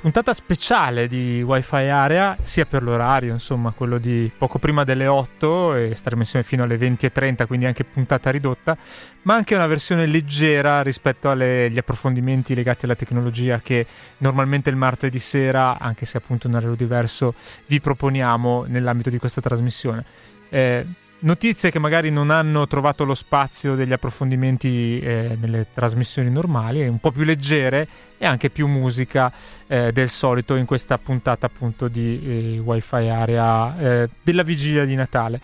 Puntata speciale di Wi-Fi Area, sia per l'orario, insomma, quello di poco prima delle 8 e staremo insieme fino alle 20.30, quindi anche puntata ridotta, ma anche una versione leggera rispetto agli approfondimenti legati alla tecnologia che normalmente il martedì sera, anche se appunto in orario diverso, vi proponiamo nell'ambito di questa trasmissione. Eh, notizie che magari non hanno trovato lo spazio degli approfondimenti eh, nelle trasmissioni normali, un po' più leggere e anche più musica eh, del solito in questa puntata appunto di eh, Wi-Fi Area eh, della vigilia di Natale.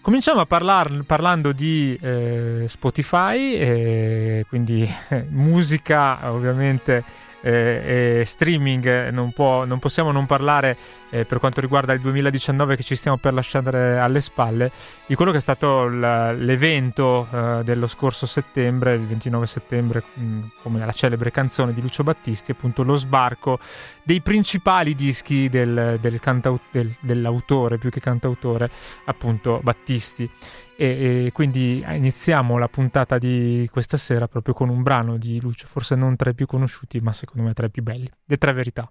Cominciamo a parlar, parlando di eh, Spotify, quindi musica ovviamente eh, streaming non, può, non, possiamo non parlare eh, per quanto riguarda il 2019 che ci stiamo per lasciare alle spalle di quello che è stato l- l'evento eh, dello scorso settembre, il 29 settembre, mh, come la celebre canzone di Lucio Battisti, appunto lo sbarco dei principali dischi del, del cantau- del, dell'autore più che cantautore, appunto Battisti. E, e, quindi iniziamo la puntata di questa sera proprio con un brano di Lucio, forse non tra i più conosciuti, ma secondo me tra i più belli, Le tre verità.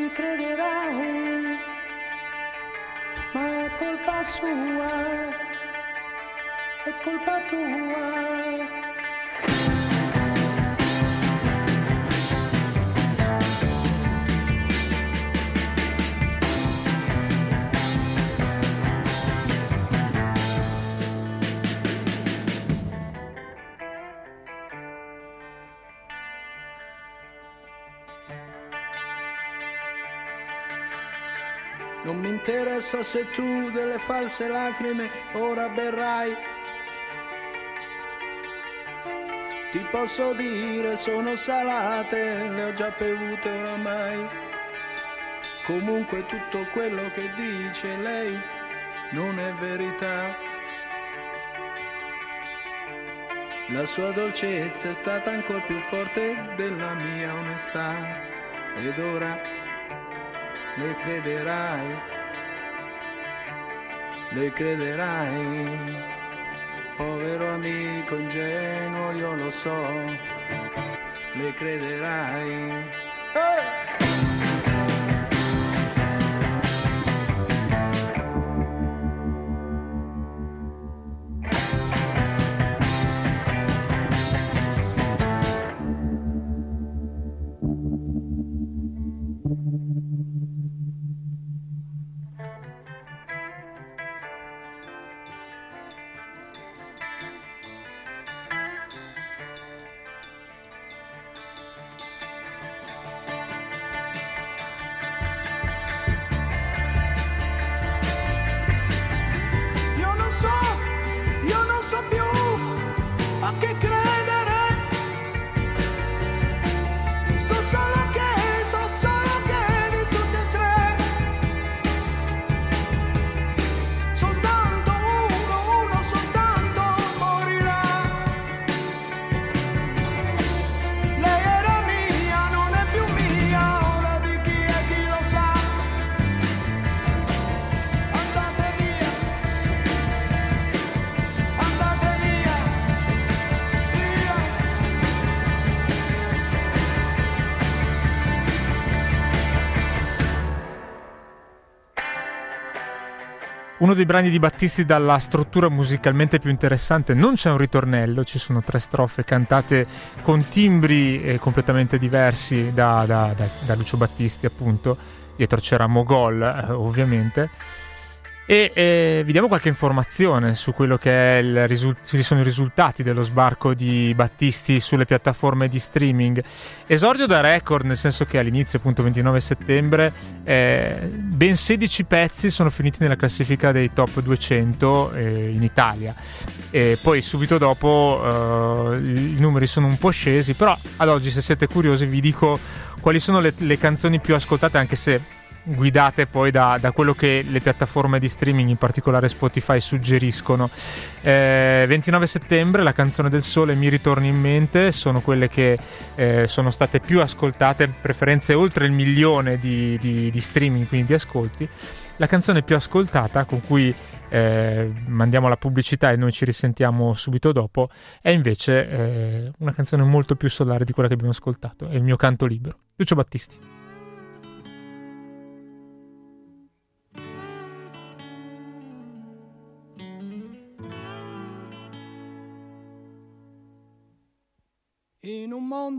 mi crederai, ma è colpa sua, è colpa tua. Interessa se tu delle false lacrime ora berrai. Ti posso dire sono salate, le ho già bevute oramai. Comunque tutto quello che dice lei non è verità. La sua dolcezza è stata ancora più forte della mia onestà. Ed ora le crederai, le crederai. Povero amico ingenuo, io lo so, le crederai. Uno dei brani di Battisti dalla struttura musicalmente più interessante. Non c'è un ritornello, ci sono tre strofe cantate con timbri eh, completamente diversi da, da, da, da, Lucio Battisti, appunto. Dietro c'era Mogol, eh, ovviamente e eh, vi diamo qualche informazione su quello che è risul- sono i risultati dello sbarco di Battisti sulle piattaforme di streaming. Esordio da record, nel senso che all'inizio, appunto 29 settembre, eh, ben 16 pezzi sono finiti nella classifica dei top 200 eh, in Italia. E poi subito dopo eh, i numeri sono un po' scesi, però ad oggi se siete curiosi vi dico quali sono le, le canzoni più ascoltate, anche se guidate poi da, da, quello che le piattaforme di streaming, in particolare Spotify, suggeriscono. Eh, 29 settembre, la canzone del sole mi ritorna in mente, sono quelle che eh, sono state più ascoltate, preferenze oltre il milione di, di, di, streaming, quindi di ascolti. La canzone più ascoltata, con cui eh, mandiamo la pubblicità e noi ci risentiamo subito dopo, è invece eh, una canzone molto più solare di quella che abbiamo ascoltato, è il mio canto libero. Lucio Battisti.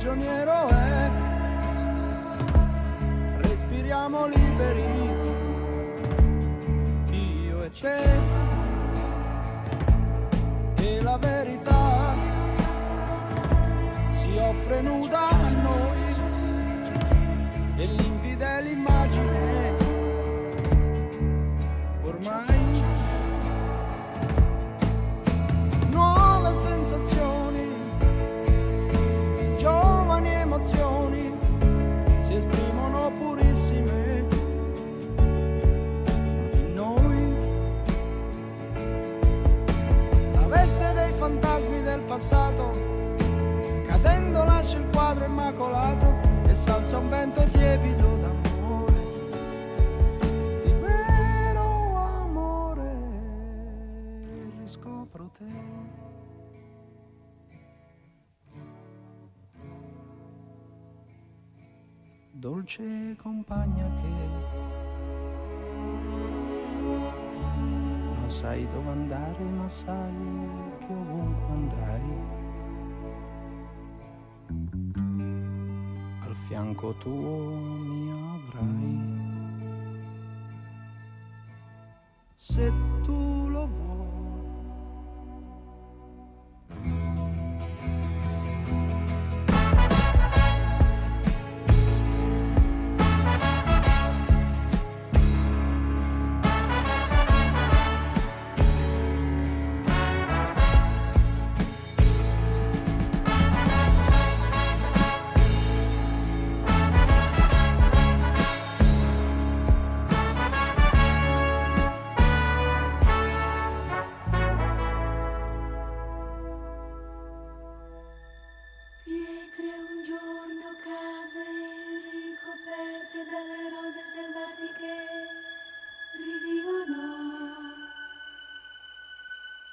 prigioniero è. Respiriamo liberi, io e te. E la verità si offre nuda a noi e limpida l'immagine. Fantasmi del passato, cadendo lascia il quadro immacolato e salza un vento tiepido d'amore. Di vero amore riscopro te. dolce compagna che non sai dove andare ma sai che ovunque andrai. Al fianco tuo mi avrai. Se tu lo vuoi